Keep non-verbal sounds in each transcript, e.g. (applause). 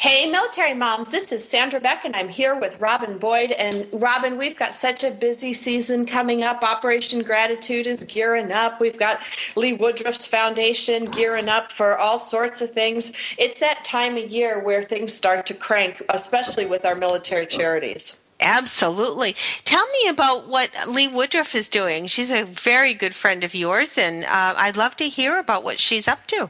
Hey, military moms, this is Sandra Beck, and I'm here with Robin Boyd. And Robin, we've got such a busy season coming up. Operation Gratitude is gearing up. We've got Lee Woodruff's Foundation gearing up for all sorts of things. It's that time of year where things start to crank, especially with our military charities. Absolutely. Tell me about what Lee Woodruff is doing. She's a very good friend of yours, and uh, I'd love to hear about what she's up to.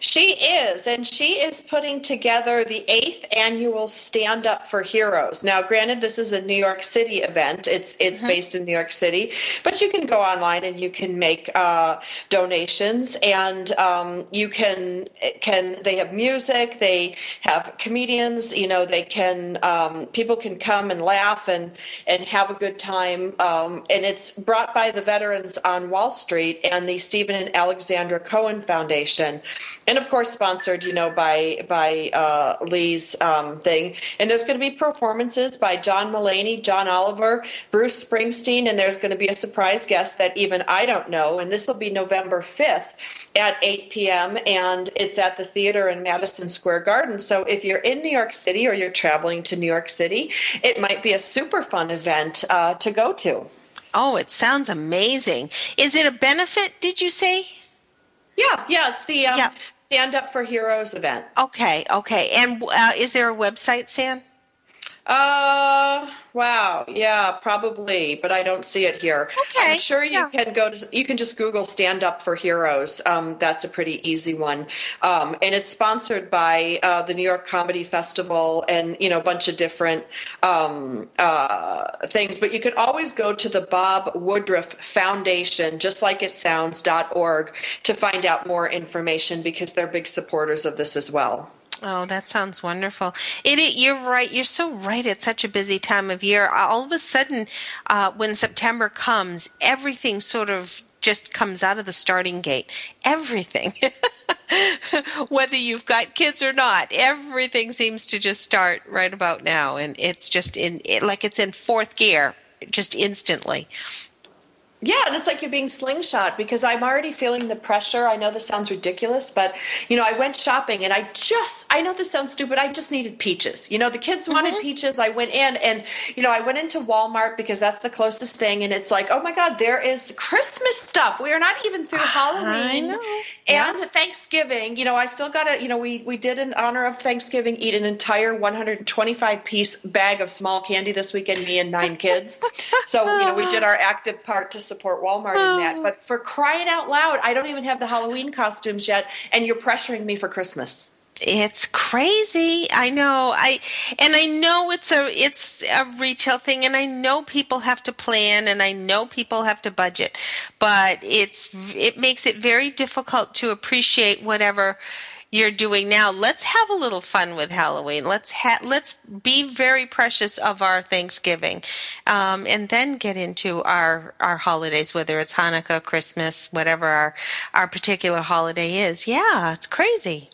She is, and she is putting together the eighth annual Stand Up for Heroes. Now, granted, this is a New York City event; it's it's mm-hmm. based in New York City, but you can go online and you can make uh, donations, and um, you can can they have music, they have comedians, you know, they can um, people can come and laugh and and have a good time, um, and it's brought by the veterans on Wall Street and the Stephen and Alexandra Cohen Foundation and of course sponsored, you know, by by uh, Lee's um, thing. And there's going to be performances by John Mulaney, John Oliver, Bruce Springsteen, and there's going to be a surprise guest that even I don't know. And this will be November 5th at 8 p.m. and it's at the theater in Madison Square Garden. So if you're in New York City or you're traveling to New York City, it might be a super fun event uh, to go to. Oh, it sounds amazing. Is it a benefit, did you say? Yeah, yeah, it's the um, yeah. Stand Up for Heroes event. Okay, okay. And uh, is there a website, Sam? Uh, wow. Yeah, probably, but I don't see it here. Okay. I'm sure you yeah. can go to, you can just Google Stand Up for Heroes. Um, that's a pretty easy one. Um, and it's sponsored by uh, the New York Comedy Festival and, you know, a bunch of different um, uh, things. But you can always go to the Bob Woodruff Foundation, just like it sounds, .org, to find out more information because they're big supporters of this as well. Oh, that sounds wonderful. It, it, you're right. You're so right. It's such a busy time of year. All of a sudden, uh, when September comes, everything sort of just comes out of the starting gate. Everything. (laughs) Whether you've got kids or not, everything seems to just start right about now. And it's just in, it, like it's in fourth gear, just instantly. Yeah, and it's like you're being slingshot because I'm already feeling the pressure. I know this sounds ridiculous, but you know, I went shopping and I just I know this sounds stupid. I just needed peaches. You know, the kids wanted mm-hmm. peaches. I went in and you know, I went into Walmart because that's the closest thing and it's like, "Oh my god, there is Christmas stuff. We are not even through Halloween and yeah. Thanksgiving. You know, I still got to, you know, we we did in honor of Thanksgiving eat an entire 125 piece bag of small candy this weekend me and nine kids. so, you know, we did our active part to support Walmart in that. Oh. But for crying out loud, I don't even have the Halloween costumes yet, and you're pressuring me for Christmas. It's crazy. I know. I and i know it's a it's a retail thing and i know people have to plan and i know people have to budget. But it's it makes it very difficult to appreciate whatever you're doing now. Let's have a little fun with Halloween. Let's ha- let's be very precious of our Thanksgiving, um, and then get into our our holidays, whether it's Hanukkah, Christmas, whatever our our particular holiday is. Yeah, it's crazy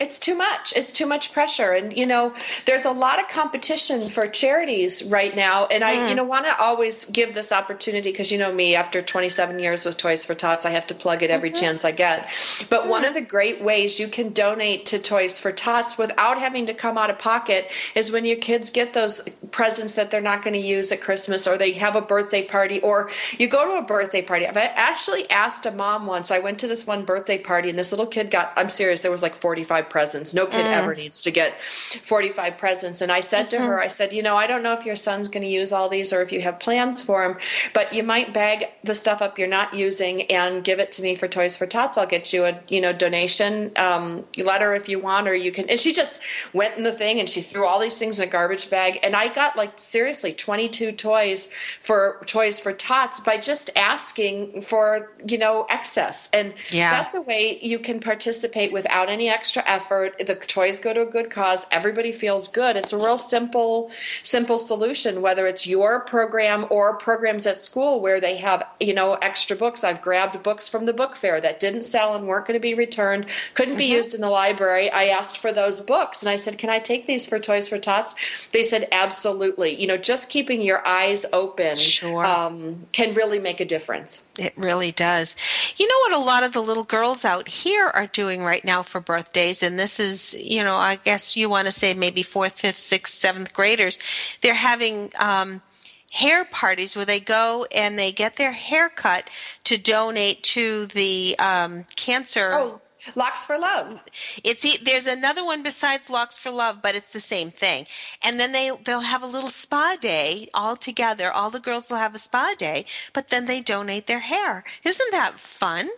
it's too much it's too much pressure and you know there's a lot of competition for charities right now and i mm. you know want to always give this opportunity because you know me after 27 years with toys for tots i have to plug it every mm-hmm. chance i get but mm. one of the great ways you can donate to toys for tots without having to come out of pocket is when your kids get those presents that they're not going to use at christmas or they have a birthday party or you go to a birthday party i actually asked a mom once i went to this one birthday party and this little kid got i'm serious there was like 45 45 presents. No kid mm. ever needs to get 45 presents. And I said mm-hmm. to her, I said, you know, I don't know if your son's going to use all these or if you have plans for him, but you might bag the stuff up you're not using and give it to me for Toys for Tots. I'll get you a, you know, donation um, letter if you want, or you can. And she just went in the thing and she threw all these things in a garbage bag. And I got like seriously 22 toys for Toys for Tots by just asking for, you know, excess. And yeah. that's a way you can participate without any extra effort. The toys go to a good cause. Everybody feels good. It's a real simple, simple solution, whether it's your program or programs at school where they have, you know, extra books. I've grabbed books from the book fair that didn't sell and weren't going to be returned, couldn't be mm-hmm. used in the library. I asked for those books and I said, Can I take these for Toys for Tots? They said, Absolutely. You know, just keeping your eyes open sure. um, can really make a difference. It really does. You know what a lot of the little girls out here are doing right now for birthdays, and this is, you know, I guess you want to say maybe fourth, fifth, sixth, seventh graders. They're having um, hair parties where they go and they get their hair cut to donate to the um, cancer. Oh. Locks for Love. It's there's another one besides Locks for Love, but it's the same thing. And then they they'll have a little spa day all together. All the girls will have a spa day, but then they donate their hair. Isn't that fun?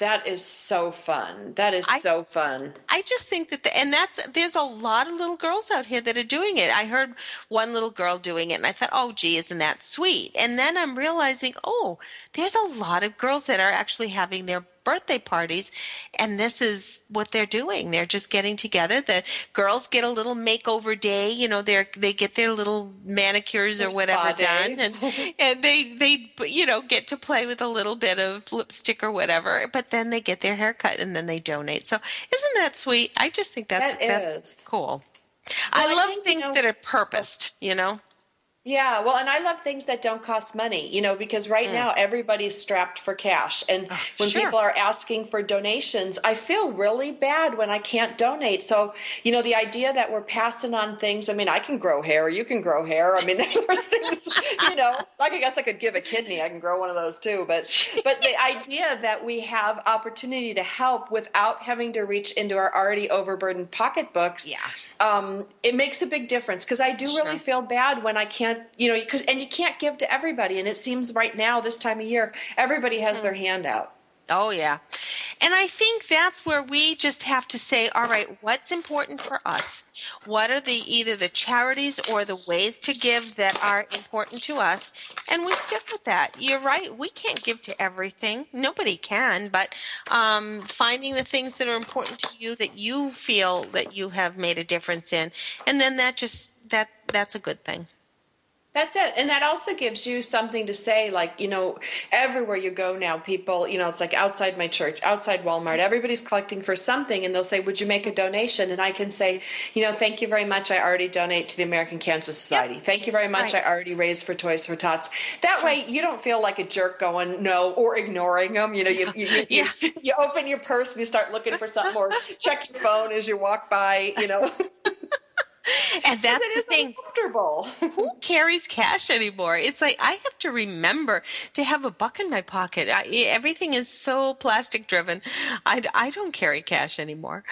That is so fun. That is I, so fun. I just think that, the, and that's, there's a lot of little girls out here that are doing it. I heard one little girl doing it and I thought, oh, gee, isn't that sweet? And then I'm realizing, oh, there's a lot of girls that are actually having their birthday parties and this is what they're doing. They're just getting together. The girls get a little makeover day you know they they get their little manicures their or whatever done and (laughs) and they they you know get to play with a little bit of lipstick or whatever but then they get their hair cut and then they donate. So isn't that sweet? I just think that's that that's cool. Well, I, I love think, things you know, that are purposed you know yeah, well, and I love things that don't cost money, you know, because right mm. now everybody's strapped for cash. And oh, when sure. people are asking for donations, I feel really bad when I can't donate. So, you know, the idea that we're passing on things, I mean, I can grow hair, you can grow hair. I mean, (laughs) there's things, you know, like I guess I could give a kidney, I can grow one of those too. But but the idea that we have opportunity to help without having to reach into our already overburdened pocketbooks, yeah. um, it makes a big difference because I do sure. really feel bad when I can't can't you know because and you can't give to everybody and it seems right now this time of year everybody has their hmm. hand out Oh, yeah. And I think that's where we just have to say, all right, what's important for us? What are the either the charities or the ways to give that are important to us? And we stick with that. You're right. We can't give to everything. Nobody can, but um, finding the things that are important to you that you feel that you have made a difference in. And then that just, that, that's a good thing. That's it. And that also gives you something to say, like, you know, everywhere you go now, people, you know, it's like outside my church, outside Walmart, everybody's collecting for something. And they'll say, Would you make a donation? And I can say, You know, thank you very much. I already donate to the American Cancer Society. Yep. Thank you very much. Right. I already raised for Toys for Tots. That sure. way you don't feel like a jerk going no or ignoring them. You know, you, you, you, (laughs) yeah. you, you open your purse and you start looking for something or (laughs) check your phone as you walk by, you know. (laughs) (laughs) and that's the thing. Who (laughs) carries cash anymore? It's like I have to remember to have a buck in my pocket. I, everything is so plastic driven. I, I don't carry cash anymore.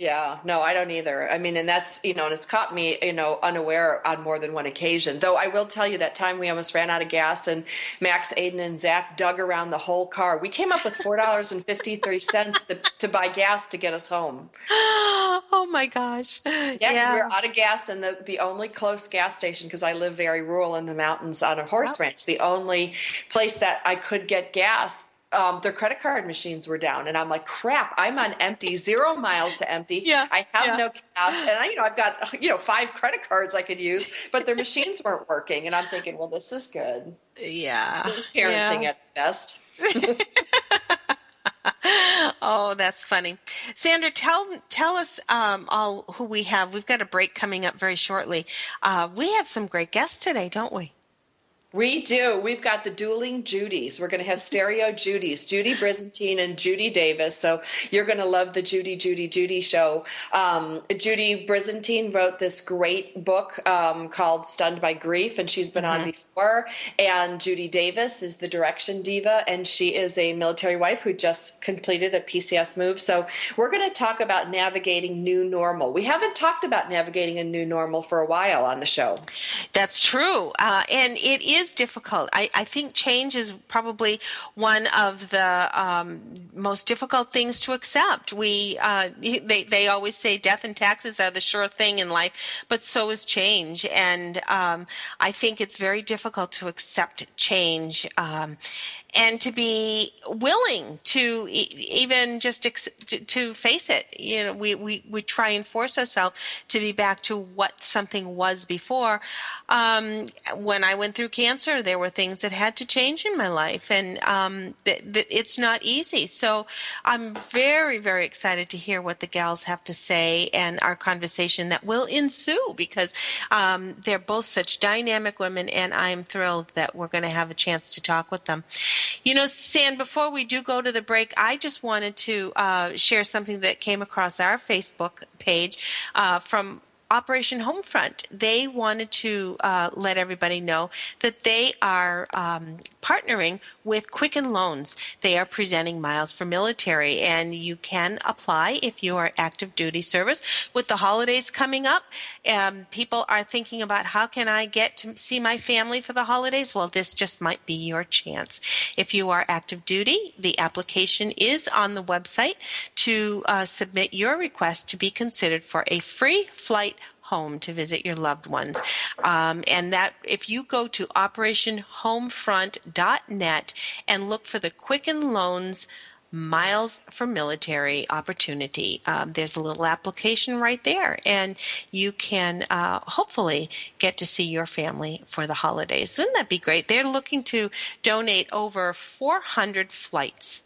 Yeah, no, I don't either. I mean, and that's, you know, and it's caught me, you know, unaware on more than one occasion. Though I will tell you that time we almost ran out of gas and Max, Aiden, and Zach dug around the whole car. We came up with $4.53 to, to buy gas to get us home. (gasps) Oh my gosh. Yeah, yeah. we were out of gas and the, the only close gas station, because I live very rural in the mountains on a horse wow. ranch, the only place that I could get gas um, their credit card machines were down, and I'm like, crap! I'm on empty, zero miles to empty. Yeah, I have yeah. no cash, and I, you know, I've got you know five credit cards I could use, but their machines weren't working, and I'm thinking, well, this is good. Yeah, this is parenting yeah. at best. (laughs) oh, that's funny, Sandra. Tell tell us um, all who we have. We've got a break coming up very shortly. Uh, we have some great guests today, don't we? We do. We've got the dueling Judys. We're going to have stereo Judys, Judy Brizendine and Judy Davis. So you're going to love the Judy, Judy, Judy show. Um, Judy Brizendine wrote this great book um, called Stunned by Grief, and she's been mm-hmm. on before. And Judy Davis is the direction diva, and she is a military wife who just completed a PCS move. So we're going to talk about navigating new normal. We haven't talked about navigating a new normal for a while on the show. That's true. Uh, and it is is difficult. I, I think change is probably one of the um, most difficult things to accept. We uh, they they always say death and taxes are the sure thing in life, but so is change. And um, I think it's very difficult to accept change. Um, and to be willing to even just ex- to, to, face it. You know, we, we, we try and force ourselves to be back to what something was before. Um, when I went through cancer, there were things that had to change in my life, and um, th- th- it's not easy. So I'm very, very excited to hear what the gals have to say and our conversation that will ensue because um, they're both such dynamic women, and I'm thrilled that we're going to have a chance to talk with them. You know, San, before we do go to the break, I just wanted to uh, share something that came across our Facebook page uh, from Operation Homefront, they wanted to uh, let everybody know that they are um, partnering with Quicken Loans. They are presenting miles for military, and you can apply if you are active duty service. With the holidays coming up, um, people are thinking about how can I get to see my family for the holidays? Well, this just might be your chance. If you are active duty, the application is on the website to uh, submit your request to be considered for a free flight home to visit your loved ones. Um, and that if you go to operationhomefront.net and look for the Quicken Loans Miles for Military opportunity. Um, there's a little application right there, and you can uh, hopefully get to see your family for the holidays. Wouldn't that be great? They're looking to donate over 400 flights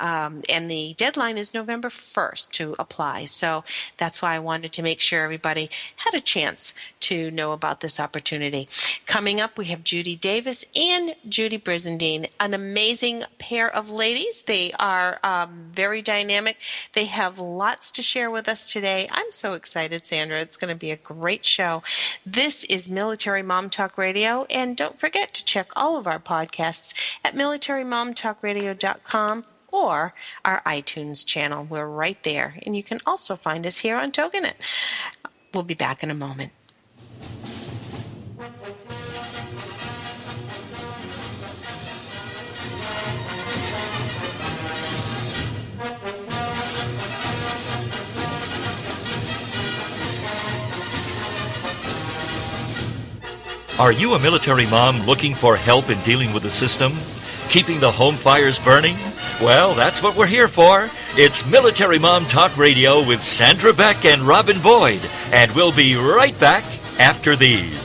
um, and the deadline is November 1st to apply. So that's why I wanted to make sure everybody had a chance to know about this opportunity. Coming up, we have Judy Davis and Judy Brizendine, an amazing pair of ladies. They are um, very dynamic. They have lots to share with us today. I'm so excited, Sandra. It's going to be a great show. This is Military Mom Talk Radio, and don't forget to check all of our podcasts at militarymomtalkradio.com or our iTunes channel. We're right there. And you can also find us here on Toginet. We'll be back in a moment. Are you a military mom looking for help in dealing with the system? Keeping the home fires burning? Well, that's what we're here for. It's Military Mom Talk Radio with Sandra Beck and Robin Boyd, and we'll be right back after these.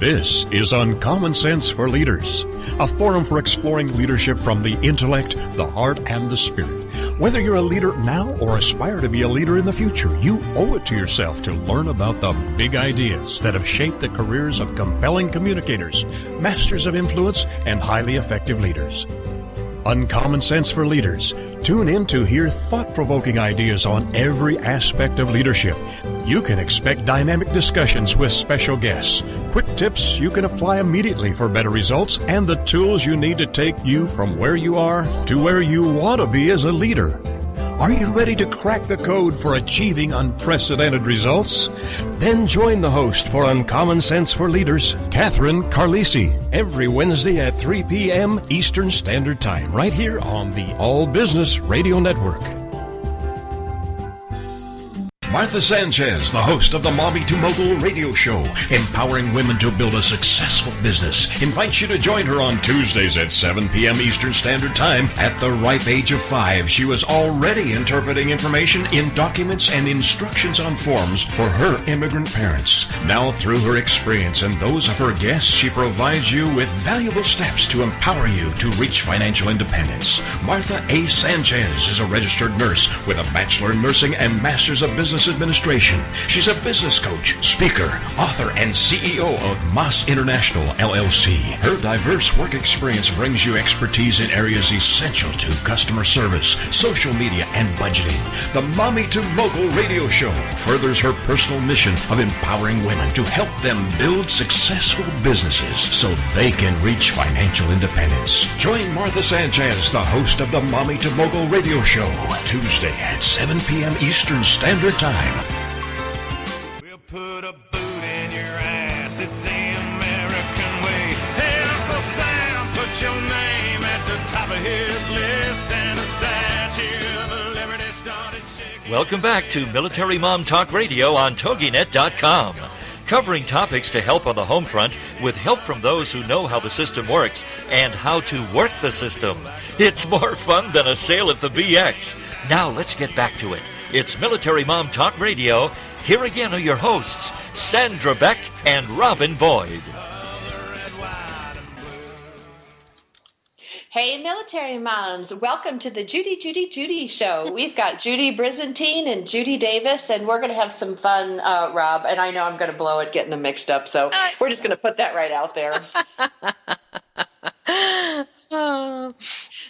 This is Uncommon Sense for Leaders, a forum for exploring leadership from the intellect, the heart, and the spirit. Whether you're a leader now or aspire to be a leader in the future, you owe it to yourself to learn about the big ideas that have shaped the careers of compelling communicators, masters of influence, and highly effective leaders. Uncommon Sense for Leaders. Tune in to hear thought provoking ideas on every aspect of leadership. You can expect dynamic discussions with special guests, quick tips you can apply immediately for better results, and the tools you need to take you from where you are to where you want to be as a leader. Are you ready to crack the code for achieving unprecedented results? Then join the host for Uncommon Sense for Leaders, Catherine Carlisi, every Wednesday at 3 p.m. Eastern Standard Time, right here on the All Business Radio Network. Martha Sanchez, the host of the Mommy to Mogul radio show, empowering women to build a successful business, invites you to join her on Tuesdays at 7 p.m. Eastern Standard Time. At the ripe age of five, she was already interpreting information in documents and instructions on forms for her immigrant parents. Now, through her experience and those of her guests, she provides you with valuable steps to empower you to reach financial independence. Martha A. Sanchez is a registered nurse with a Bachelor in Nursing and Masters of Business Business Administration. She's a business coach, speaker, author, and CEO of Moss International LLC. Her diverse work experience brings you expertise in areas essential to customer service, social media, and budgeting. The Mommy to Mogul radio show furthers her personal mission of empowering women to help them build successful businesses so they can reach financial independence. Join Martha Sanchez, the host of the Mommy to Mogul radio show, Tuesday at 7 p.m. Eastern Standard Time. We'll put a boot in your ass. It's the American way. Hey, Uncle Sam, put your name at the top of his list, and the Statue of Liberty started shaking. Welcome back to Military Mom Talk Radio on TogiNet.com. Covering topics to help on the home front with help from those who know how the system works and how to work the system. It's more fun than a sale at the BX. Now let's get back to it. It's Military Mom Talk Radio. Here again are your hosts, Sandra Beck and Robin Boyd. Hey, military moms, welcome to the Judy, Judy, Judy show. We've got Judy Brizendine and Judy Davis, and we're going to have some fun, uh, Rob. And I know I'm going to blow it getting them mixed up, so we're just going to put that right out there. (laughs) Oh,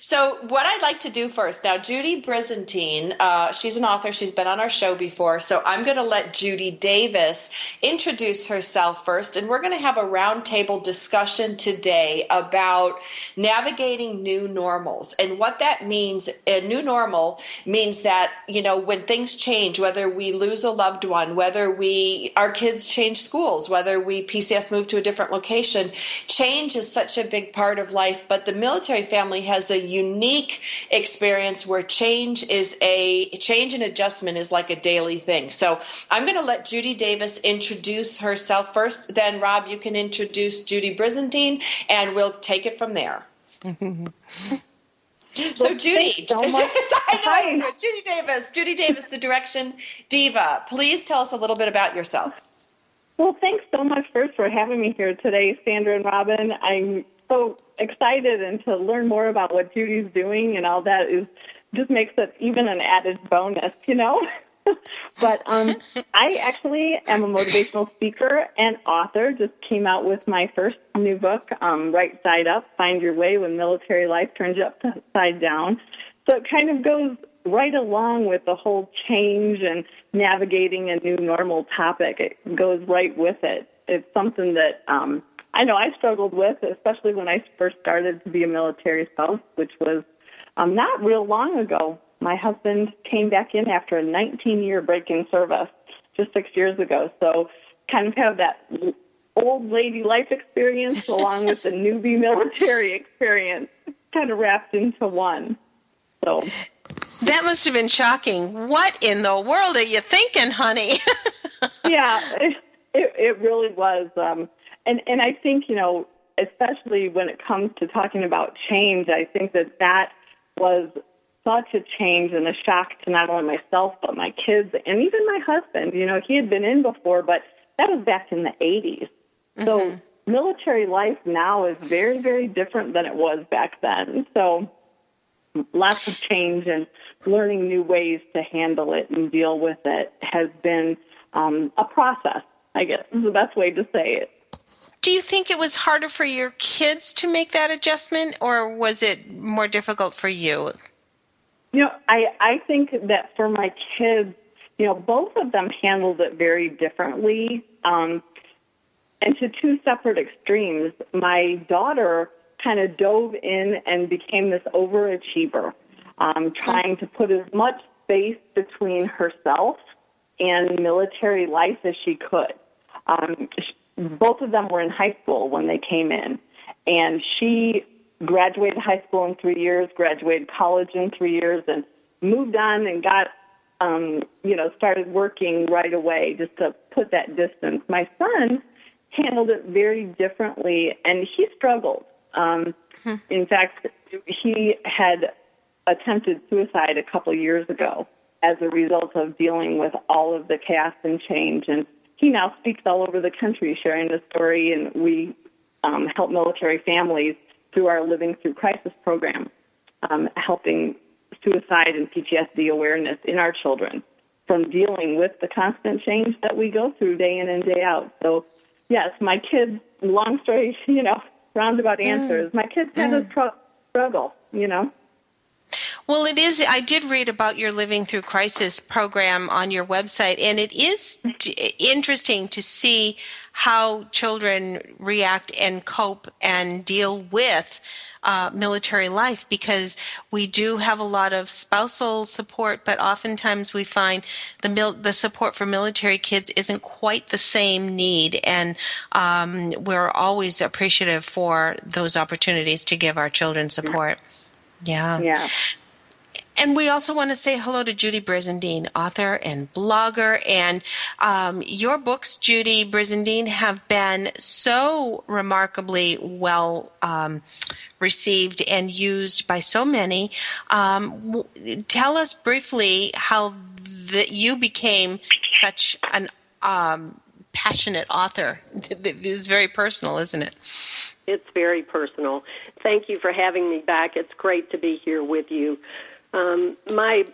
So, what I'd like to do first now, Judy Brizendine, uh, she's an author. She's been on our show before. So, I'm going to let Judy Davis introduce herself first. And we're going to have a roundtable discussion today about navigating new normals. And what that means a new normal means that, you know, when things change, whether we lose a loved one, whether we, our kids change schools, whether we PCS move to a different location, change is such a big part of life. But the military family has a unique experience where change is a change and adjustment is like a daily thing. So I'm going to let Judy Davis introduce herself first. Then Rob, you can introduce Judy Brizendine and we'll take it from there. (laughs) So Judy, thanks so (laughs) much. I know Hi. I do it. Judy Davis, Judy Davis, the direction diva. Please tell us a little bit about yourself. Well, thanks so much first for having me here today, Sandra and Robin. I'm so excited and to learn more about what Judy's doing and all that is just makes it even an added bonus, you know. (laughs) but um, (laughs) I actually am a motivational speaker and author. Just came out with my first new book, um, Right Side Up: Find Your Way When Military Life Turns You Upside Down. So it kind of goes right along with the whole change and navigating a new normal topic. It goes right with it. It's something that um, I know I struggled with, especially when I first started to be a military spouse, which was um, not real long ago. My husband came back in after a 19 year break in service just six years ago. So kind of have that old lady life experience along with the newbie (laughs) military experience kind of wrapped into one. So that must have been shocking. What in the world are you thinking, honey? (laughs) yeah, it, it, really was. Um, and, and I think, you know, especially when it comes to talking about change, I think that that was such a change and a shock to not only myself, but my kids and even my husband. You know, he had been in before, but that was back in the 80s. So military life now is very, very different than it was back then. So lots of change and learning new ways to handle it and deal with it has been um, a process, I guess is the best way to say it. Do you think it was harder for your kids to make that adjustment, or was it more difficult for you? You know, I, I think that for my kids, you know, both of them handled it very differently um, and to two separate extremes. My daughter kind of dove in and became this overachiever, um, trying to put as much space between herself and military life as she could. Um, sh- both of them were in high school when they came in, and she graduated high school in three years, graduated college in three years, and moved on and got, um, you know, started working right away just to put that distance. My son handled it very differently, and he struggled. Um, In fact, he had attempted suicide a couple of years ago as a result of dealing with all of the chaos and change. And he now speaks all over the country sharing the story, and we um, help military families through our Living Through Crisis program, um, helping suicide and PTSD awareness in our children. from dealing with the constant change that we go through day in and day out. So, yes, my kids, long story, (laughs) you know, roundabout mm. answers, my kids had mm. a struggle, you know. Well, it is. I did read about your Living Through Crisis program on your website, and it is interesting to see how children react and cope and deal with uh, military life because we do have a lot of spousal support, but oftentimes we find the mil- the support for military kids isn't quite the same need, and um, we're always appreciative for those opportunities to give our children support. Yeah. Yeah. And we also want to say hello to Judy Brizendine, author and blogger. And um, your books, Judy Brizendine, have been so remarkably well um, received and used by so many. Um, tell us briefly how that you became such an um, passionate author. (laughs) It's very personal, isn't it? It's very personal. Thank you for having me back. It's great to be here with you. Um, my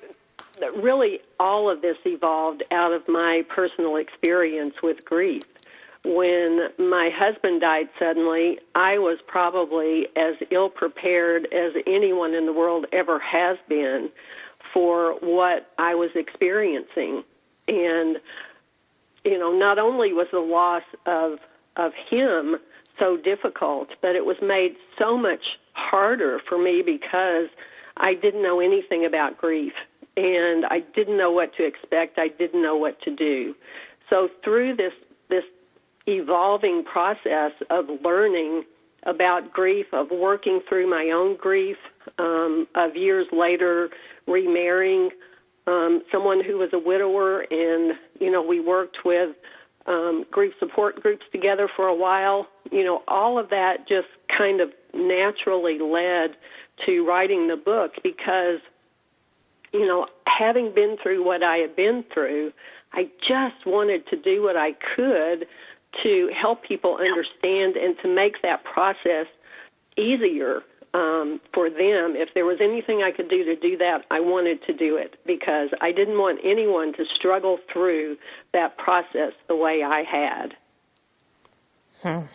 really all of this evolved out of my personal experience with grief. When my husband died suddenly, I was probably as ill prepared as anyone in the world ever has been for what I was experiencing. And you know, not only was the loss of of him so difficult, but it was made so much harder for me because I didn't know anything about grief and I didn't know what to expect. I didn't know what to do. So through this this evolving process of learning about grief, of working through my own grief, um, of years later remarrying um, someone who was a widower, and you know we worked with um, grief support groups together for a while. You know, all of that just kind of naturally led to writing the book because, you know, having been through what I had been through, I just wanted to do what I could to help people understand and to make that process easier um, for them. If there was anything I could do to do that, I wanted to do it because I didn't want anyone to struggle through that process the way I had. Hmm.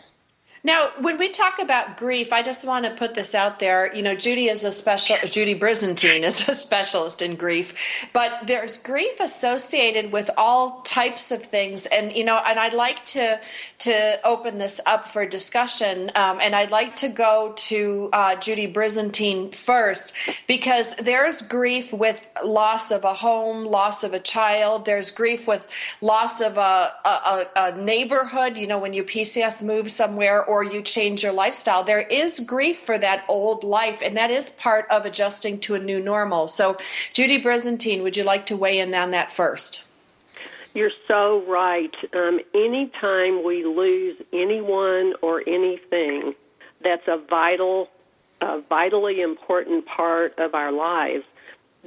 Now, when we talk about grief, I just want to put this out there. You know, Judy is a special, Judy Brizendine is a specialist in grief, but there's grief associated with all types of things. And, you know, and I'd like to, to open this up for discussion. Um, and I'd like to go to uh, Judy Brizendine first because there's grief with loss of a home, loss of a child. There's grief with loss of a, a, a neighborhood, you know, when you PCS move somewhere or you change your lifestyle. There is grief for that old life, and that is part of adjusting to a new normal. So, Judy Brizendine, would you like to weigh in on that first? You're so right. Um, anytime we lose anyone or anything that's a vital, a vitally important part of our lives,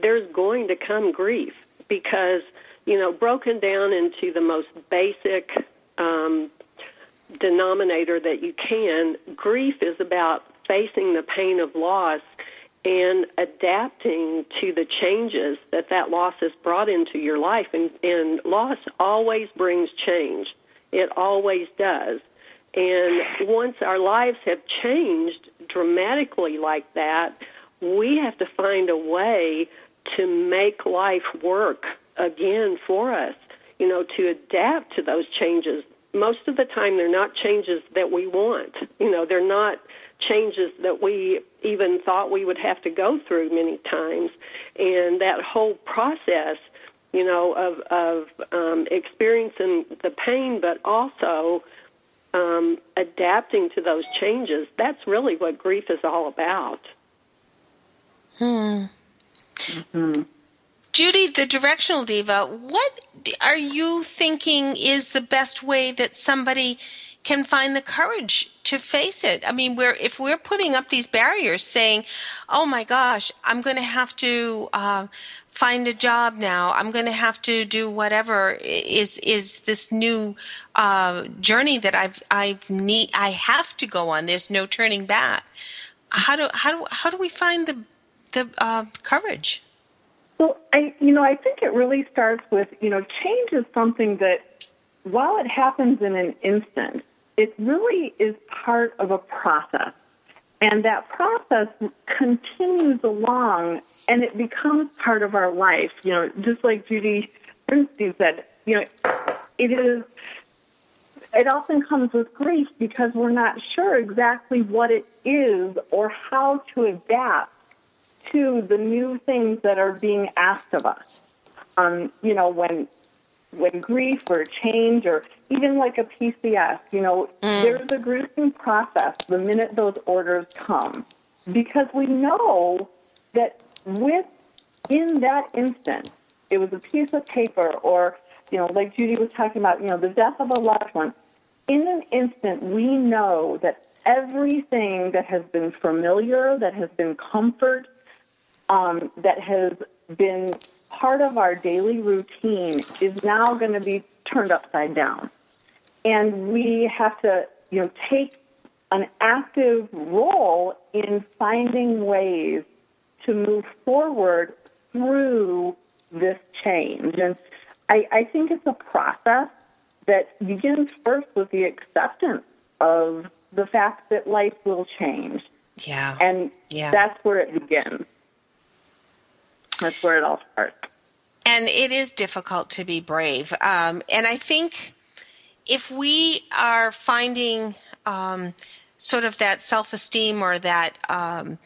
there's going to come grief because, you know, broken down into the most basic um, denominator that you can, grief is about facing the pain of loss and adapting to the changes that that loss has brought into your life. And, and loss always brings change. It always does. And once our lives have changed dramatically like that, we have to find a way to make life work again for us, you know, to adapt to those changes most of the time they're not changes that we want. You know, they're not changes that we even thought we would have to go through many times. And that whole process, you know, of, of um, experiencing the pain, but also um, adapting to those changes, that's really what grief is all about. Hmm. Mm-hmm. Judy, the directional diva, what are you thinking is the best way that somebody can find the courage to face it? I mean, we're if we're putting up these barriers, saying, "Oh my gosh, I'm going to have to uh, find a job now. I'm going to have to do whatever is is this new uh, journey that I've I need I have to go on. There's no turning back. How do how do how do we find the the uh, courage?" Well, I, you know, I think it really starts with, you know, change is something that while it happens in an instant, it really is part of a process. And that process continues along and it becomes part of our life. You know, just like Judy Bernstein said, you know, it is, it often comes with grief because we're not sure exactly what it is or how to adapt to the new things that are being asked of us. Um, you know, when when grief or change or even like a PCS, you know, mm. there's a gruesome process the minute those orders come because we know that with in that instant, it was a piece of paper or, you know, like Judy was talking about, you know, the death of a loved one. In an instant, we know that everything that has been familiar, that has been comfort, um, that has been part of our daily routine is now going to be turned upside down. And we have to, you know, take an active role in finding ways to move forward through this change. And I, I think it's a process that begins first with the acceptance of the fact that life will change. Yeah. And yeah. that's where it begins. That's where it all starts. And it is difficult to be brave. Um, and I think if we are finding um, sort of that self esteem or that. Um,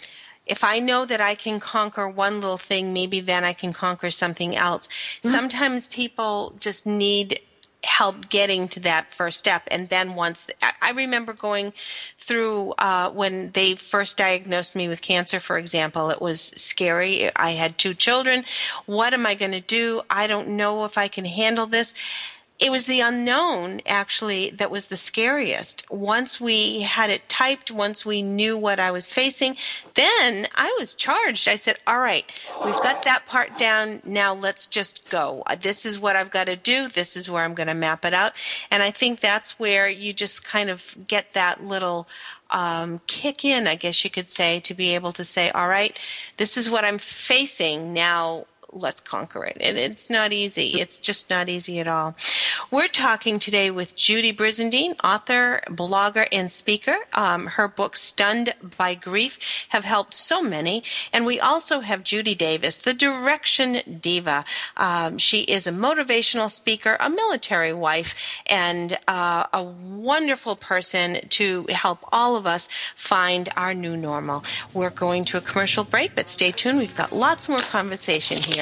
if I know that I can conquer one little thing, maybe then I can conquer something else. Mm-hmm. Sometimes people just need help getting to that first step. And then once I remember going through uh, when they first diagnosed me with cancer, for example, it was scary. I had two children. What am I going to do? I don't know if I can handle this it was the unknown actually that was the scariest. Once we had it typed, once we knew what I was facing, then I was charged. I said, all right, we've got that part down. Now let's just go. This is what I've got to do. This is where I'm going to map it out. And I think that's where you just kind of get that little um, kick in, I guess you could say, to be able to say, all right, this is what I'm facing. Now let's conquer it. And it's not easy. It's just not easy at all. We're talking today with Judy Brizendine, author, blogger, and speaker. Um, her book, Stunned by Grief, have helped so many. And we also have Judy Davis, the Direction Diva. Um, she is a motivational speaker, a military wife, and uh, a wonderful person to help all of us find our new normal. We're going to a commercial break, but stay tuned. We've got lots more conversation here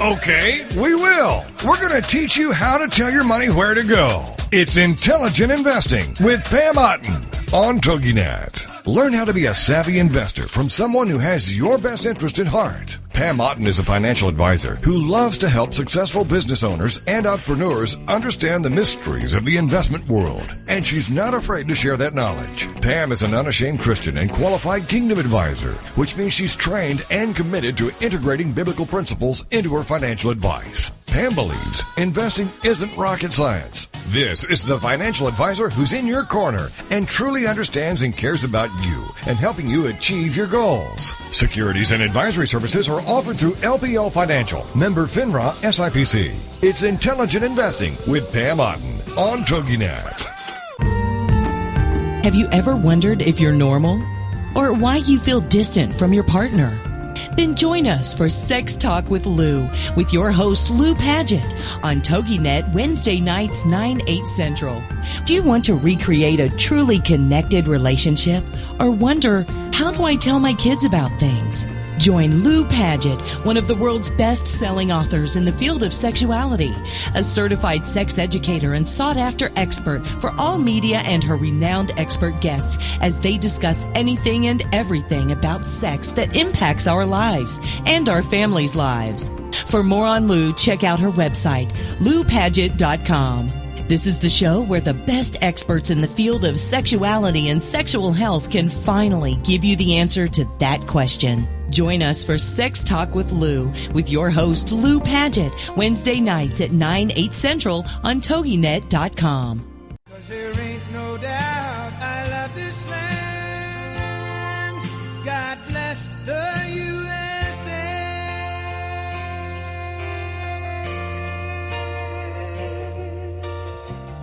Okay, we will. We're going to teach you how to tell your money where to go. It's Intelligent Investing with Pam Otten on TogiNet. Learn how to be a savvy investor from someone who has your best interest at heart. Pam Otten is a financial advisor who loves to help successful business owners and entrepreneurs understand the mysteries of the investment world, and she's not afraid to share that knowledge. Pam is an unashamed Christian and qualified kingdom advisor, which means she's trained and committed to integrating biblical principles into her financial advice. Pam believes investing isn't rocket science. This is the financial advisor who's in your corner and truly understands and cares about you and helping you achieve your goals. Securities and advisory services are offered through LPL Financial, member FINRA SIPC. It's intelligent investing with Pam Otten on TogiNet. Have you ever wondered if you're normal or why you feel distant from your partner? Then join us for Sex Talk with Lou with your host Lou Paget on TogiNet Wednesday nights 9 8 Central. Do you want to recreate a truly connected relationship or wonder how do I tell my kids about things? Join Lou Paget, one of the world's best selling authors in the field of sexuality, a certified sex educator and sought after expert for all media and her renowned expert guests as they discuss anything and everything about sex that impacts our lives and our families' lives. For more on Lou, check out her website, loupaget.com. This is the show where the best experts in the field of sexuality and sexual health can finally give you the answer to that question. Join us for Sex Talk with Lou with your host, Lou Paget, Wednesday nights at 9, 8 central on TogiNet.com. Cause there ain't no doubt I love this land. God bless the USA.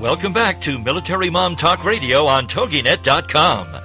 Welcome back to Military Mom Talk Radio on TogiNet.com.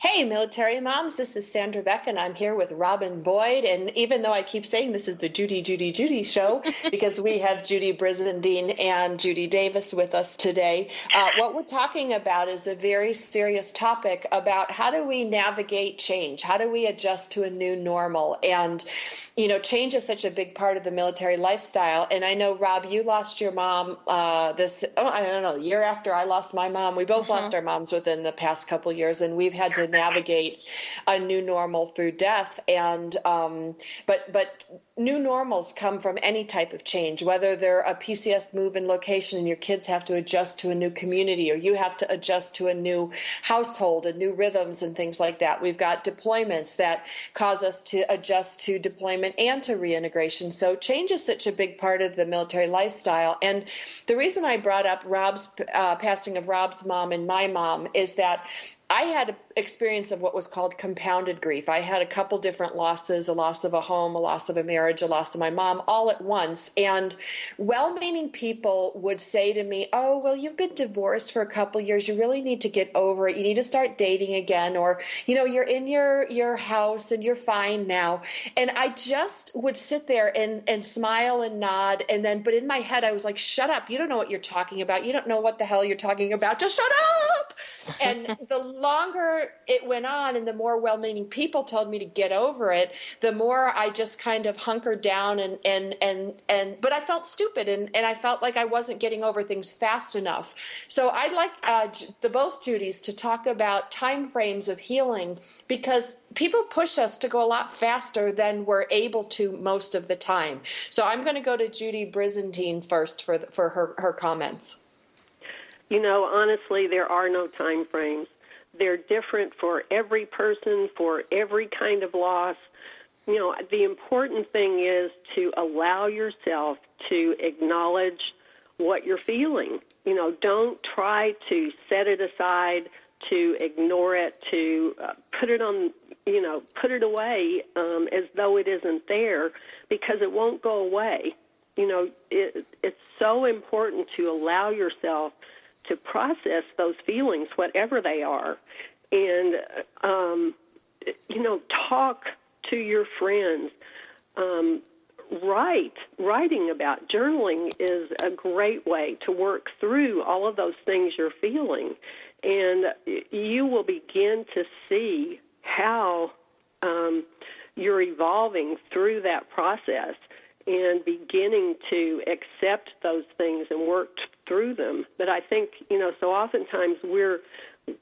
Hey, military moms, this is Sandra Beck, and I'm here with Robin Boyd. And even though I keep saying this is the Judy, Judy, Judy show, (laughs) because we have Judy Brizendine and Judy Davis with us today, uh, what we're talking about is a very serious topic about how do we navigate change? How do we adjust to a new normal? And, you know, change is such a big part of the military lifestyle. And I know, Rob, you lost your mom uh, this, oh, I don't know, year after I lost my mom. We both lost our moms within the past couple years, and we've had to navigate a new normal through death. And um, but but new normals come from any type of change whether they're a pcs move in location and your kids have to adjust to a new community or you have to adjust to a new household and new rhythms and things like that. We've got deployments that cause us to adjust to deployment and to reintegration. So change is such a big part of the military lifestyle. And the reason i brought up rob's uh, passing of rob's mom and my mom is that I had an experience of what was called compounded grief. I had a couple different losses a loss of a home, a loss of a marriage, a loss of my mom, all at once. And well meaning people would say to me, Oh, well, you've been divorced for a couple years. You really need to get over it. You need to start dating again. Or, you know, you're in your, your house and you're fine now. And I just would sit there and, and smile and nod. And then, but in my head, I was like, Shut up. You don't know what you're talking about. You don't know what the hell you're talking about. Just shut up. And (laughs) the longer it went on and the more well-meaning people told me to get over it the more i just kind of hunkered down and and and and but i felt stupid and and i felt like i wasn't getting over things fast enough. So i'd like uh, the both judys to talk about time frames of healing because people push us to go a lot faster than we're able to most of the time. So i'm going to go to judy brizendine first for the, for her her comments. You know, honestly, there are no time frames. They're different for every person, for every kind of loss. You know, the important thing is to allow yourself to acknowledge what you're feeling. You know, don't try to set it aside, to ignore it, to uh, put it on, you know, put it away um, as though it isn't there because it won't go away. You know, it, it's so important to allow yourself to process those feelings, whatever they are, and um, you know, talk to your friends. Um, write. Writing about journaling is a great way to work through all of those things you're feeling, and you will begin to see how um, you're evolving through that process and beginning to accept those things and work through them. But I think, you know, so oftentimes we're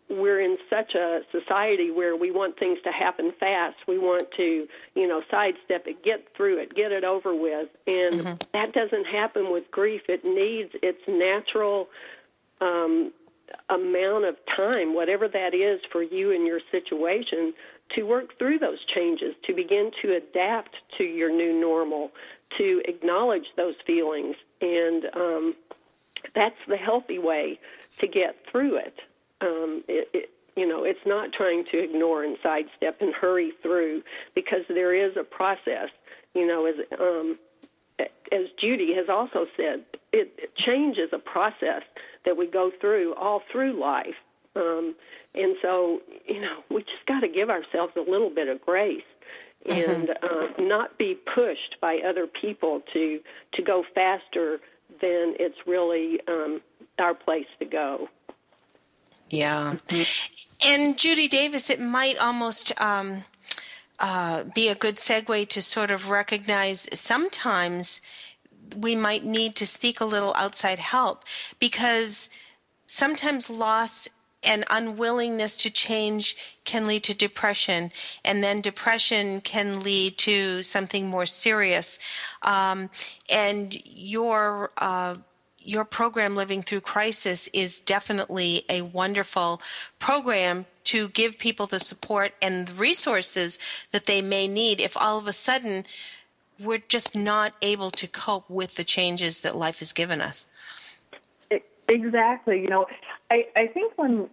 we're in such a society where we want things to happen fast. We want to, you know, sidestep it, get through it, get it over with. And mm-hmm. that doesn't happen with grief. It needs its natural um, amount of time, whatever that is for you and your situation, to work through those changes, to begin to adapt to your new normal, to acknowledge those feelings, and um, that's the healthy way to get through it. Um, it, it. You know, it's not trying to ignore and sidestep and hurry through because there is a process. You know, as um, as Judy has also said, it, change is a process that we go through all through life. Um, and so, you know, we just got to give ourselves a little bit of grace and uh, not be pushed by other people to to go faster than it's really um, our place to go. Yeah. And Judy Davis, it might almost um, uh, be a good segue to sort of recognize sometimes we might need to seek a little outside help because sometimes loss and unwillingness to change can lead to depression, and then depression can lead to something more serious. Um, and your uh, your program, Living Through Crisis, is definitely a wonderful program to give people the support and the resources that they may need if all of a sudden we're just not able to cope with the changes that life has given us. Exactly. You know, I, I think when,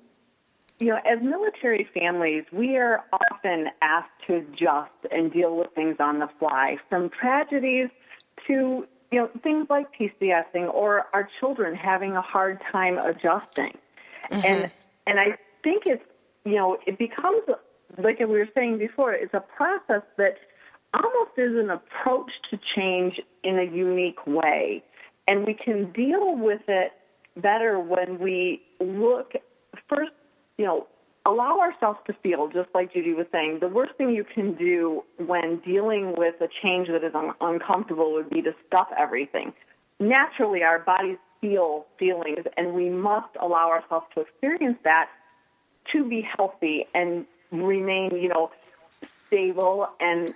you know, as military families, we are often asked to adjust and deal with things on the fly, from tragedies to, you know, things like PCSing or our children having a hard time adjusting. Mm-hmm. And, and I think it's, you know, it becomes, like we were saying before, it's a process that almost is an approach to change in a unique way. And we can deal with it better when we look first, you know, allow ourselves to feel, just like Judy was saying. The worst thing you can do when dealing with a change that is un- uncomfortable would be to stuff everything. Naturally, our bodies feel feelings, and we must allow ourselves to experience that to be healthy and remain, you know, stable and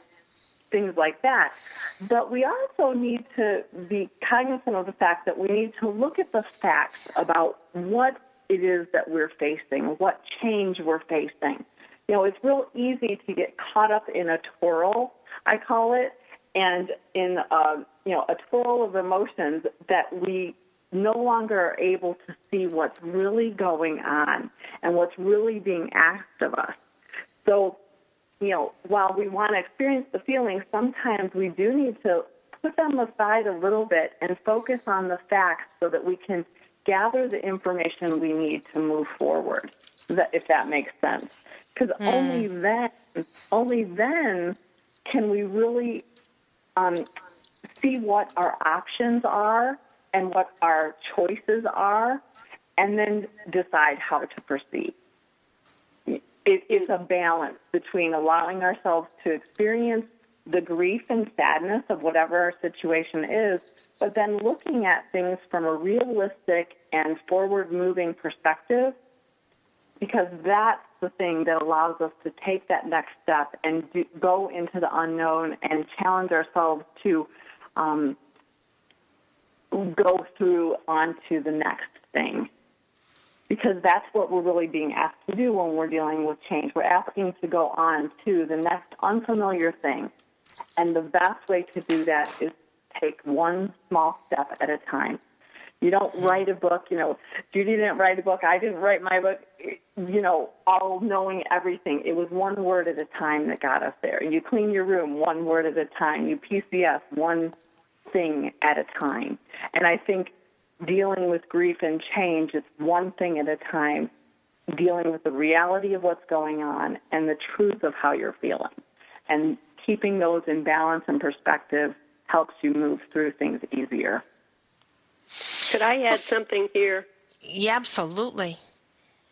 things like that. But we also need to be cognizant of the fact that we need to look at the facts about what it is that we're facing, what change we're facing. You know, it's real easy to get caught up in a twirl, I call it, and in a, uh, you know a twirl of emotions that we no longer are able to see what's really going on and what's really being asked of us. So you know, while we want to experience the feelings, sometimes we do need to put them aside a little bit and focus on the facts so that we can gather the information we need to move forward, if that makes sense. Because mm. only then, only then can we really um, see what our options are and what our choices are, and then decide how to proceed it is a balance between allowing ourselves to experience the grief and sadness of whatever our situation is, but then looking at things from a realistic and forward moving perspective, because that's the thing that allows us to take that next step and do, go into the unknown and challenge ourselves to um, go through onto the next thing because that's what we're really being asked to do when we're dealing with change. We're asking to go on to the next unfamiliar thing. And the best way to do that is take one small step at a time. You don't write a book, you know, Judy didn't write a book, I didn't write my book, you know, all knowing everything. It was one word at a time that got us there. You clean your room one word at a time. You PCS one thing at a time. And I think dealing with grief and change, is one thing at a time, dealing with the reality of what's going on and the truth of how you're feeling. And keeping those in balance and perspective helps you move through things easier. Could I add something here? Yeah, absolutely.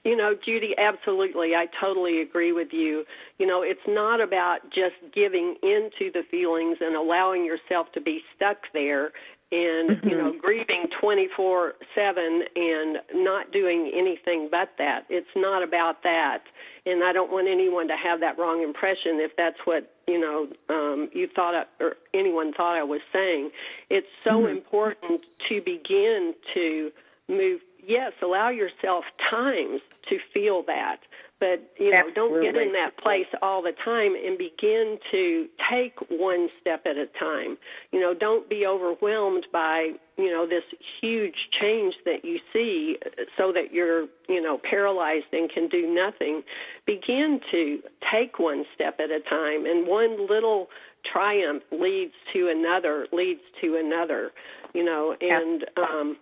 You know, Judy, absolutely. I totally agree with you. You know, it's not about just giving into the feelings and allowing yourself to be stuck there and mm-hmm. you know grieving 24/7 and not doing anything but that. It's not about that. And I don't want anyone to have that wrong impression if that's what, you know, um you thought I, or anyone thought I was saying. It's so mm-hmm. important to begin to move yes, allow yourself times to feel that but you know Absolutely. don't get in that place all the time and begin to take one step at a time. You know don't be overwhelmed by you know this huge change that you see so that you're you know paralyzed and can do nothing. Begin to take one step at a time and one little triumph leads to another leads to another you know and um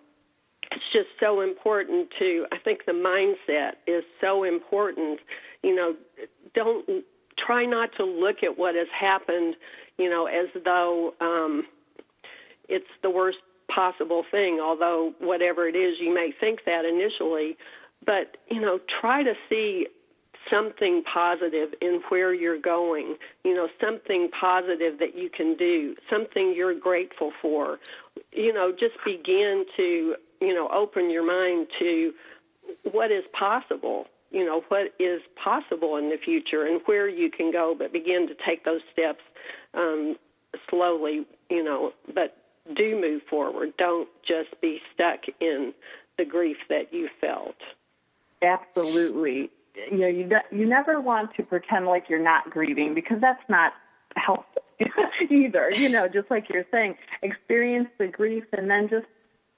it's just so important to i think the mindset is so important you know don't try not to look at what has happened you know as though um it's the worst possible thing although whatever it is you may think that initially but you know try to see something positive in where you're going, you know, something positive that you can do, something you're grateful for. You know, just begin to, you know, open your mind to what is possible, you know, what is possible in the future and where you can go, but begin to take those steps um, slowly, you know, but do move forward. Don't just be stuck in the grief that you felt. Absolutely you know you you never want to pretend like you're not grieving because that's not helpful (laughs) either. You know, just like you're saying, experience the grief and then just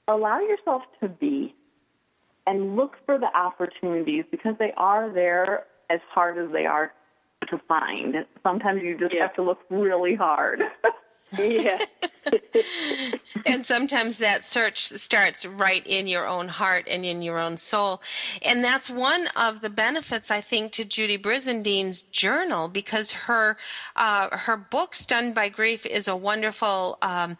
allow yourself to be and look for the opportunities because they are there as hard as they are to find. Sometimes you just yeah. have to look really hard. yeah. (laughs) and sometimes that search starts right in your own heart and in your own soul. And that's one of the benefits, I think, to Judy Brizendine's journal because her uh, her book, Stunned by Grief, is a wonderful um,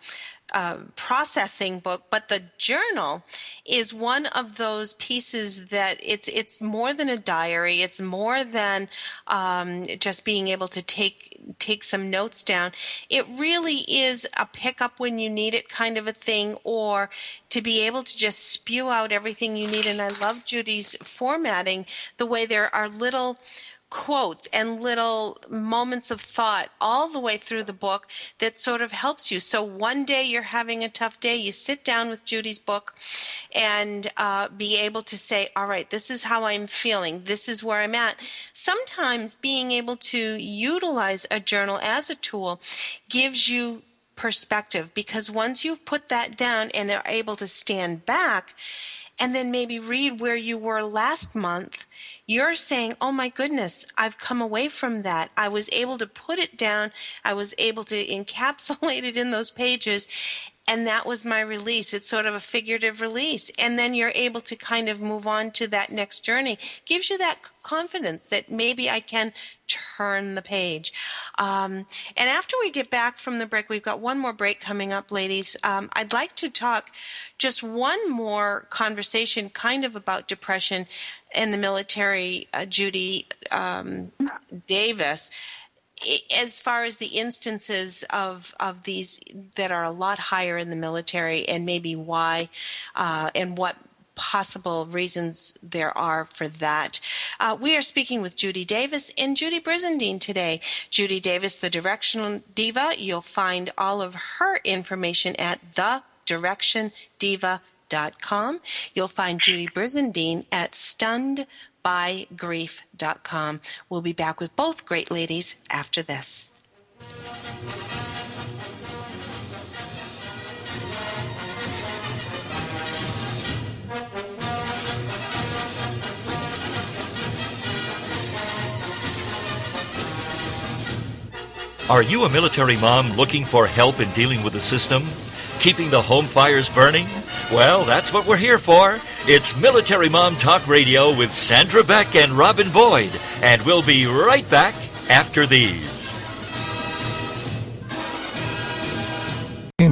uh, processing book, but the journal is one of those pieces that it's it's more than a diary. It's more than um, just being able to take take some notes down. It really is a pick up when you need it kind of a thing, or to be able to just spew out everything you need. And I love Judy's formatting, the way there are little quotes and little moments of thought all the way through the book that sort of helps you. So one day you're having a tough day, you sit down with Judy's book and uh, be able to say, all right, this is how I'm feeling. This is where I'm at. Sometimes being able to utilize a journal as a tool gives you perspective because once you've put that down and are able to stand back and then maybe read where you were last month, you're saying, Oh my goodness, I've come away from that. I was able to put it down. I was able to encapsulate it in those pages and that was my release. It's sort of a figurative release. And then you're able to kind of move on to that next journey. Gives you that confidence that maybe I can turn the page. Um, and after we get back from the break, we've got one more break coming up, ladies. Um, I'd like to talk just one more conversation kind of about depression in the military, uh, Judy um, Davis as far as the instances of of these that are a lot higher in the military, and maybe why, uh, and what possible reasons there are for that. Uh, we are speaking with Judy Davis and Judy Brizendine today. Judy Davis, the Directional Diva. You'll find all of her information at thedirectiondiva.com. You'll find Judy Brizendine at stunned bygrief.com. We'll be back with both great ladies after this. Are you a military mom looking for help in dealing with the system? Keeping the home fires burning? Well, that's what we're here for. It's Military Mom Talk Radio with Sandra Beck and Robin Boyd, and we'll be right back after these.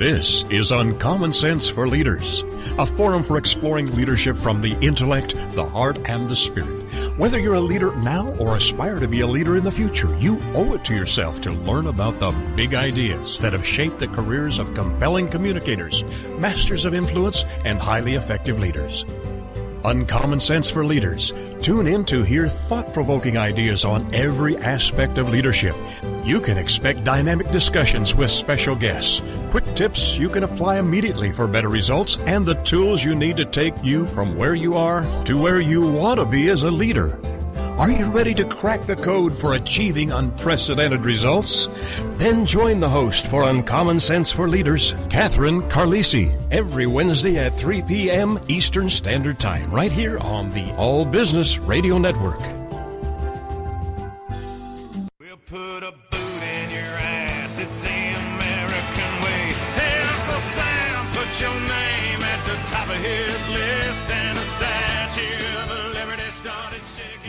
This is Uncommon Sense for Leaders, a forum for exploring leadership from the intellect, the heart, and the spirit. Whether you're a leader now or aspire to be a leader in the future, you owe it to yourself to learn about the big ideas that have shaped the careers of compelling communicators, masters of influence, and highly effective leaders. Uncommon Sense for Leaders. Tune in to hear thought provoking ideas on every aspect of leadership. You can expect dynamic discussions with special guests, quick tips you can apply immediately for better results, and the tools you need to take you from where you are to where you want to be as a leader. Are you ready to crack the code for achieving unprecedented results? Then join the host for Uncommon Sense for Leaders, Catherine Carlisi, every Wednesday at 3 p.m. Eastern Standard Time, right here on the All Business Radio Network.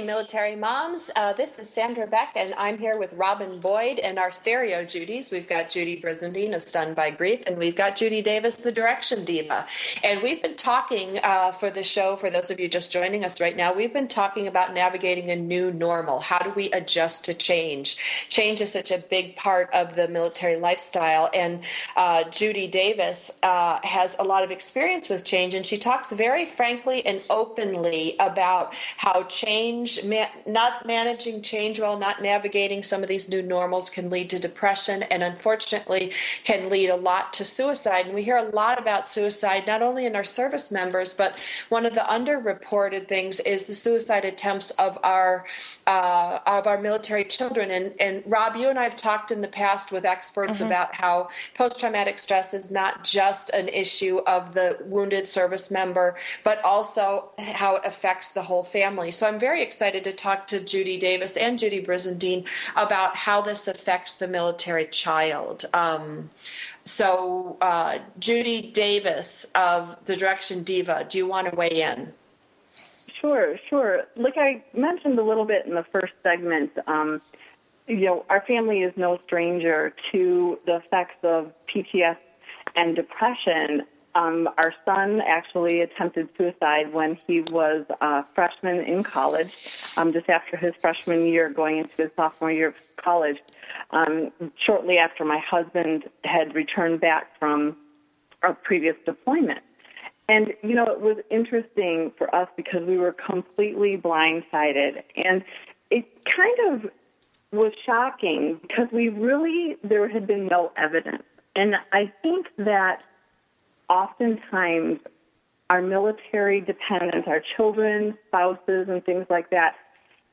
Military moms. Uh, this is Sandra Beck, and I'm here with Robin Boyd and our stereo Judies. We've got Judy Brizendine of Stunned by Grief, and we've got Judy Davis, the Direction Diva. And we've been talking uh, for the show, for those of you just joining us right now, we've been talking about navigating a new normal. How do we adjust to change? Change is such a big part of the military lifestyle, and uh, Judy Davis uh, has a lot of experience with change, and she talks very frankly and openly about how change ma- not managing change well, not navigating some of these new normals can lead to depression and unfortunately can lead a lot to suicide. And we hear a lot about suicide, not only in our service members, but one of the underreported things is the suicide attempts of our uh, of our military children. And, and Rob, you and I have talked in the past with experts about how post traumatic stress is not just an issue of the wounded service member, but also how it affects the whole family. So I'm very excited to talk to Judy Davis and Judy Brizendine about how this affects the military child. Um, so, uh, Judy Davis of the Direction Diva, do you want to weigh in? Sure, sure. Like I mentioned a little bit in the first segment, um, you know, our family is no stranger to the effects of PTS and depression. Um, our son actually attempted suicide when he was a freshman in college, um, just after his freshman year, going into his sophomore year of college. Um, shortly after my husband had returned back from a previous deployment. And, you know, it was interesting for us because we were completely blindsided. And it kind of was shocking because we really, there had been no evidence. And I think that oftentimes our military dependents, our children, spouses, and things like that,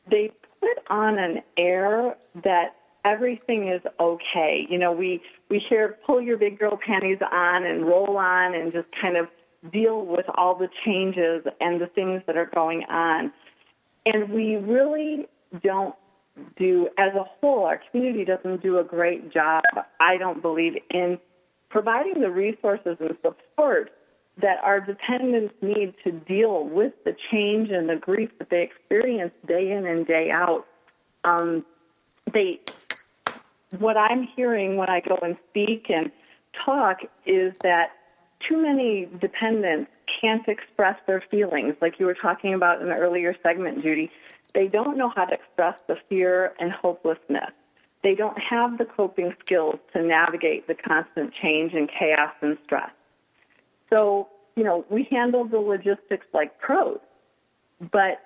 they put on an air that everything is okay. You know, we, we hear pull your big girl panties on and roll on and just kind of deal with all the changes and the things that are going on. And we really don't do, as a whole, our community doesn't do a great job, I don't believe, in providing the resources and support that our dependents need to deal with the change and the grief that they experience day in and day out. Um, they, what I'm hearing when I go and speak and talk is that too many dependents can't express their feelings, like you were talking about in the earlier segment, Judy. They don't know how to express the fear and hopelessness. They don't have the coping skills to navigate the constant change and chaos and stress. So, you know, we handle the logistics like pros, but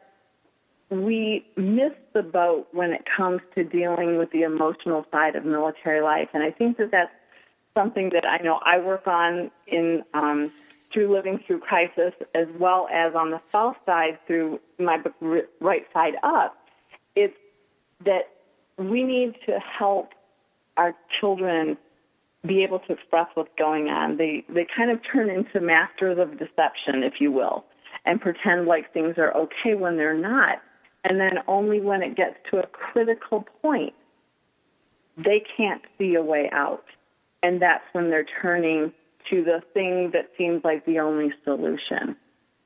we miss the boat when it comes to dealing with the emotional side of military life. And I think that that's something that I know I work on in um, through living through crisis, as well as on the south side through my book Right Side Up. It's that we need to help our children be able to express what's going on. They they kind of turn into masters of deception, if you will. and pretend like things are okay when they're not. And then only when it gets to a critical point, they can't see a way out. And that's when they're turning to the thing that seems like the only solution.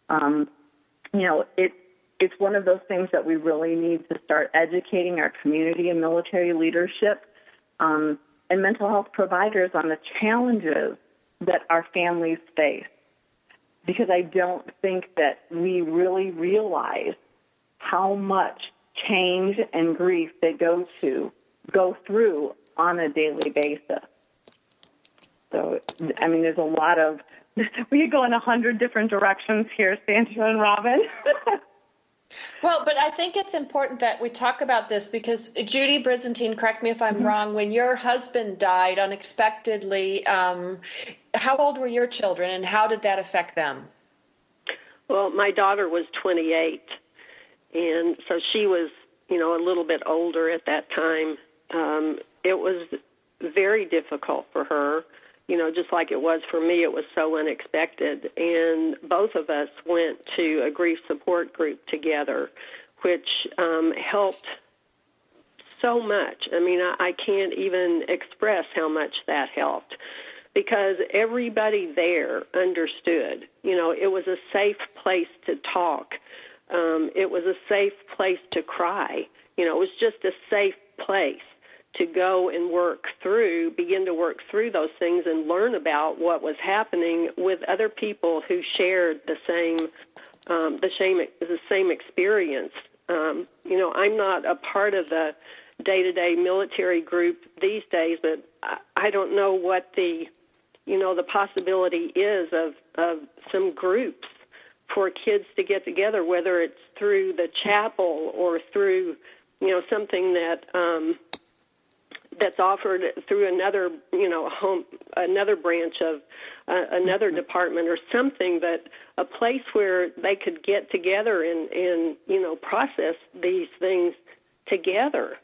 Um, you know, it, it's one of those things that we really need to start educating our community and military leadership um, and mental health providers on the challenges that our families face. Because I don't think that we really realize how much change and grief they go to go through on a daily basis. So, I mean, there's a lot of, (laughs) we could go in a hundred different directions here, Sandra and Robin. (laughs) Well, but I think it's important that we talk about this because Judy Brizendine, correct me if I'm mm-hmm. wrong, when your husband died unexpectedly, um, how old were your children and how did that affect them? Well, my daughter was 28, and so she was, you know, a little bit older at that time. Um, it was very difficult for her you know, just like it was for me, it was so unexpected. And both of us went to a grief support group together, which um, helped so much. I mean, I, I can't even express how much that helped because everybody there understood. You know, it was a safe place to talk. Um, it was a safe place to cry. You know, it was just a safe place to go and work through, begin to work through those things and learn about what was happening with other people who shared the same um, the same the same experience. Um, you know, I'm not a part of the day-to-day military group these days, but I, I don't know what the you know the possibility is of of some groups for kids to get together, whether it's through the chapel or through you know something that um, that's offered through another, you know, home, another branch of uh, another mm-hmm. department or something that a place where they could get together and and you know process these things together.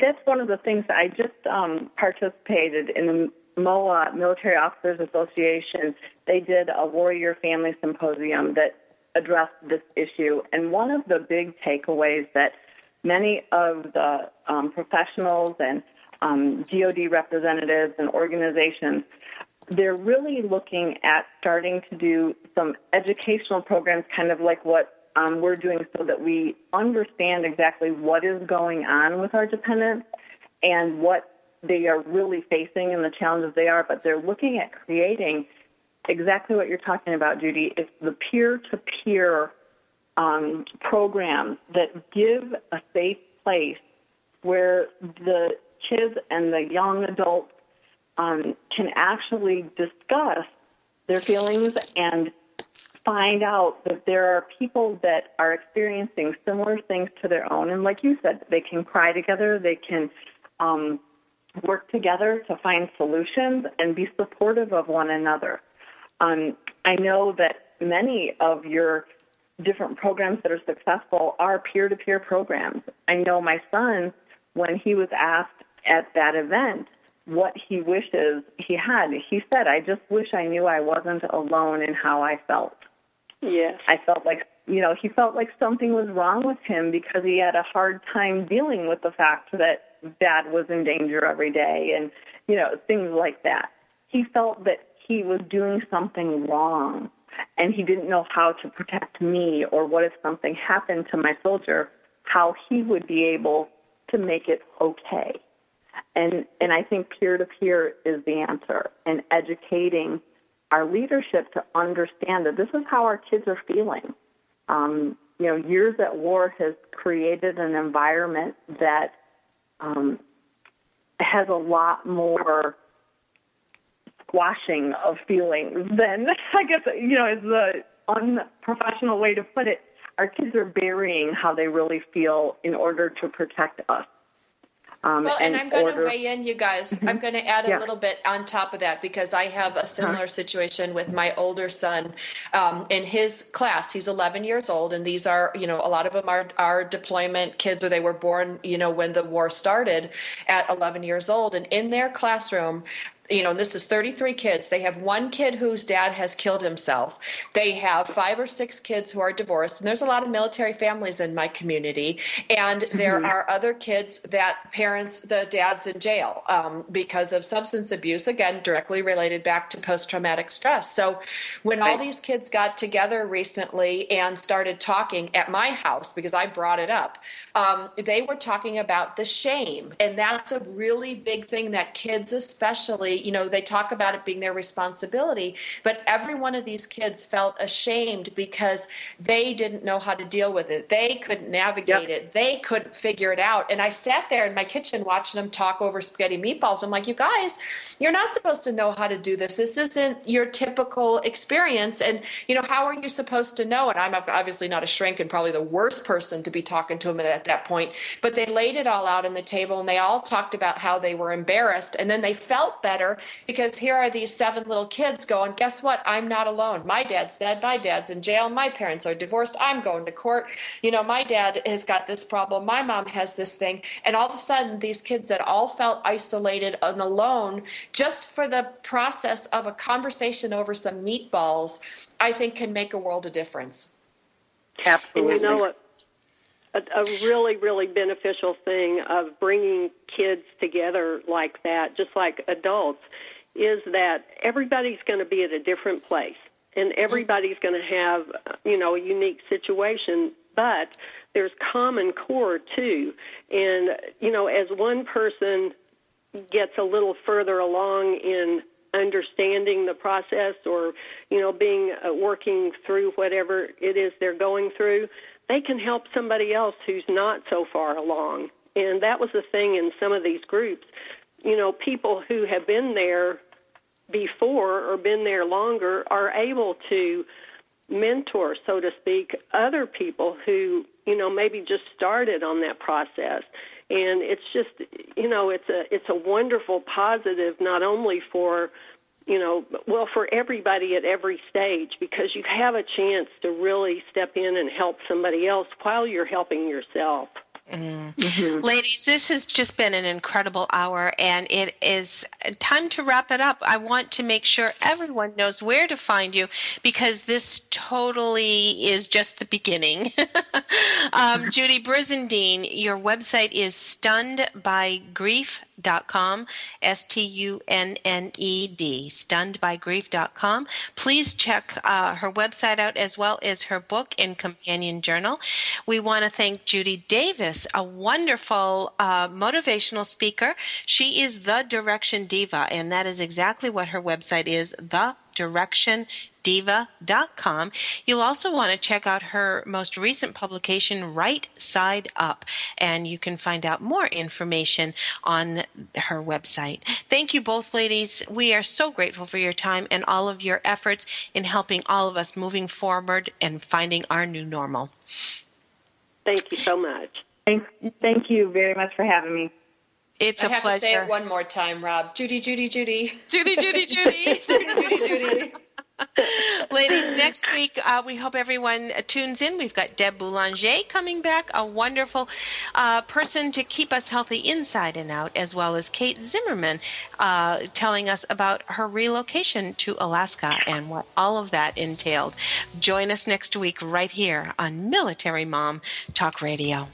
That's one of the things I just um, participated in the MOA Military Officers Association. They did a warrior family symposium that addressed this issue, and one of the big takeaways that many of the um, professionals and um, DoD representatives and organizations, they're really looking at starting to do some educational programs, kind of like what um, we're doing, so that we understand exactly what is going on with our dependents and what they are really facing and the challenges they are. But they're looking at creating exactly what you're talking about, Judy. It's the peer-to-peer um, programs that give a safe place where the kids and the young adults um, can actually discuss their feelings and find out that there are people that are experiencing similar things to their own. And like you said, they can cry together, they can um, work together to find solutions and be supportive of one another. Um, I know that many of your different programs that are successful are peer to peer programs. I know my son, when he was asked at that event what he wishes he had, he said, I just wish I knew I wasn't alone in how I felt. Yes. I felt like, you know, he felt like something was wrong with him because he had a hard time dealing with the fact that dad was in danger every day and, you know, things like that. He felt that he was doing something wrong and he didn't know how to protect me or what if something happened to my soldier, how he would be able to make it okay. And and I think peer to peer is the answer and educating our leadership to understand that this is how our kids are feeling. Um, you know, years at war has created an environment that um, has a lot more squashing of feelings then (laughs) I guess you know is the unprofessional way to put it. Our kids are burying how they really feel in order to protect us. Um, well, and, and I'm going to weigh in, you guys. Mm-hmm. I'm going to add a yeah. little bit on top of that because I have a similar huh? situation with my older son. Um, in his class, he's 11 years old, and these are, you know, a lot of them are, are deployment kids or they were born, you know, when the war started at 11 years old. And in their classroom, you know, this is 33 kids. They have one kid whose dad has killed himself. They have five or six kids who are divorced. And there's a lot of military families in my community. And there mm-hmm. are other kids that parents, the dad's in jail um, because of substance abuse, again, directly related back to post traumatic stress. So when right. all these kids got together recently and started talking at my house, because I brought it up, um, they were talking about the shame. And that's a really big thing that kids, especially, you know, they talk about it being their responsibility, but every one of these kids felt ashamed because they didn't know how to deal with it. They couldn't navigate yep. it. They couldn't figure it out. And I sat there in my kitchen watching them talk over spaghetti meatballs. I'm like, you guys, you're not supposed to know how to do this. This isn't your typical experience. And, you know, how are you supposed to know? And I'm obviously not a shrink and probably the worst person to be talking to them at that point. But they laid it all out on the table and they all talked about how they were embarrassed. And then they felt better because here are these seven little kids going, guess what? I'm not alone. My dad's dead. My dad's in jail. My parents are divorced. I'm going to court. You know, my dad has got this problem. My mom has this thing. And all of a sudden, these kids that all felt isolated and alone just for the process of a conversation over some meatballs, I think can make a world of difference. Absolutely. And you know what? A, a really, really beneficial thing of bringing kids together like that, just like adults, is that everybody's going to be at a different place and everybody's going to have, you know, a unique situation, but there's common core too. And, you know, as one person gets a little further along in understanding the process or, you know, being uh, working through whatever it is they're going through, they can help somebody else who's not so far along. And that was the thing in some of these groups. You know, people who have been there before or been there longer are able to mentor, so to speak, other people who, you know, maybe just started on that process. And it's just, you know, it's a it's a wonderful positive not only for you know, well, for everybody at every stage, because you have a chance to really step in and help somebody else while you're helping yourself. Mm. Mm-hmm. (laughs) Ladies, this has just been an incredible hour, and it is time to wrap it up. I want to make sure everyone knows where to find you because this totally is just the beginning. (laughs) um, (laughs) Judy Brizendine, your website is stunnedbygrief.com, S T U N N E D, stunnedbygrief.com. Please check uh, her website out as well as her book and companion journal. We want to thank Judy Davis a wonderful uh, motivational speaker. She is the Direction Diva, and that is exactly what her website is, the directiondiva.com. You'll also want to check out her most recent publication, Right Side Up, and you can find out more information on her website. Thank you both, ladies. We are so grateful for your time and all of your efforts in helping all of us moving forward and finding our new normal. Thank you so much. Thank, thank you very much for having me. It's a I have pleasure. to say it one more time, Rob. Judy, Judy, Judy. Judy, Judy, (laughs) Judy. Judy, Judy, Judy. Ladies, next week uh, we hope everyone tunes in. We've got Deb Boulanger coming back, a wonderful uh, person to keep us healthy inside and out, as well as Kate Zimmerman uh, telling us about her relocation to Alaska and what all of that entailed. Join us next week right here on Military Mom Talk Radio.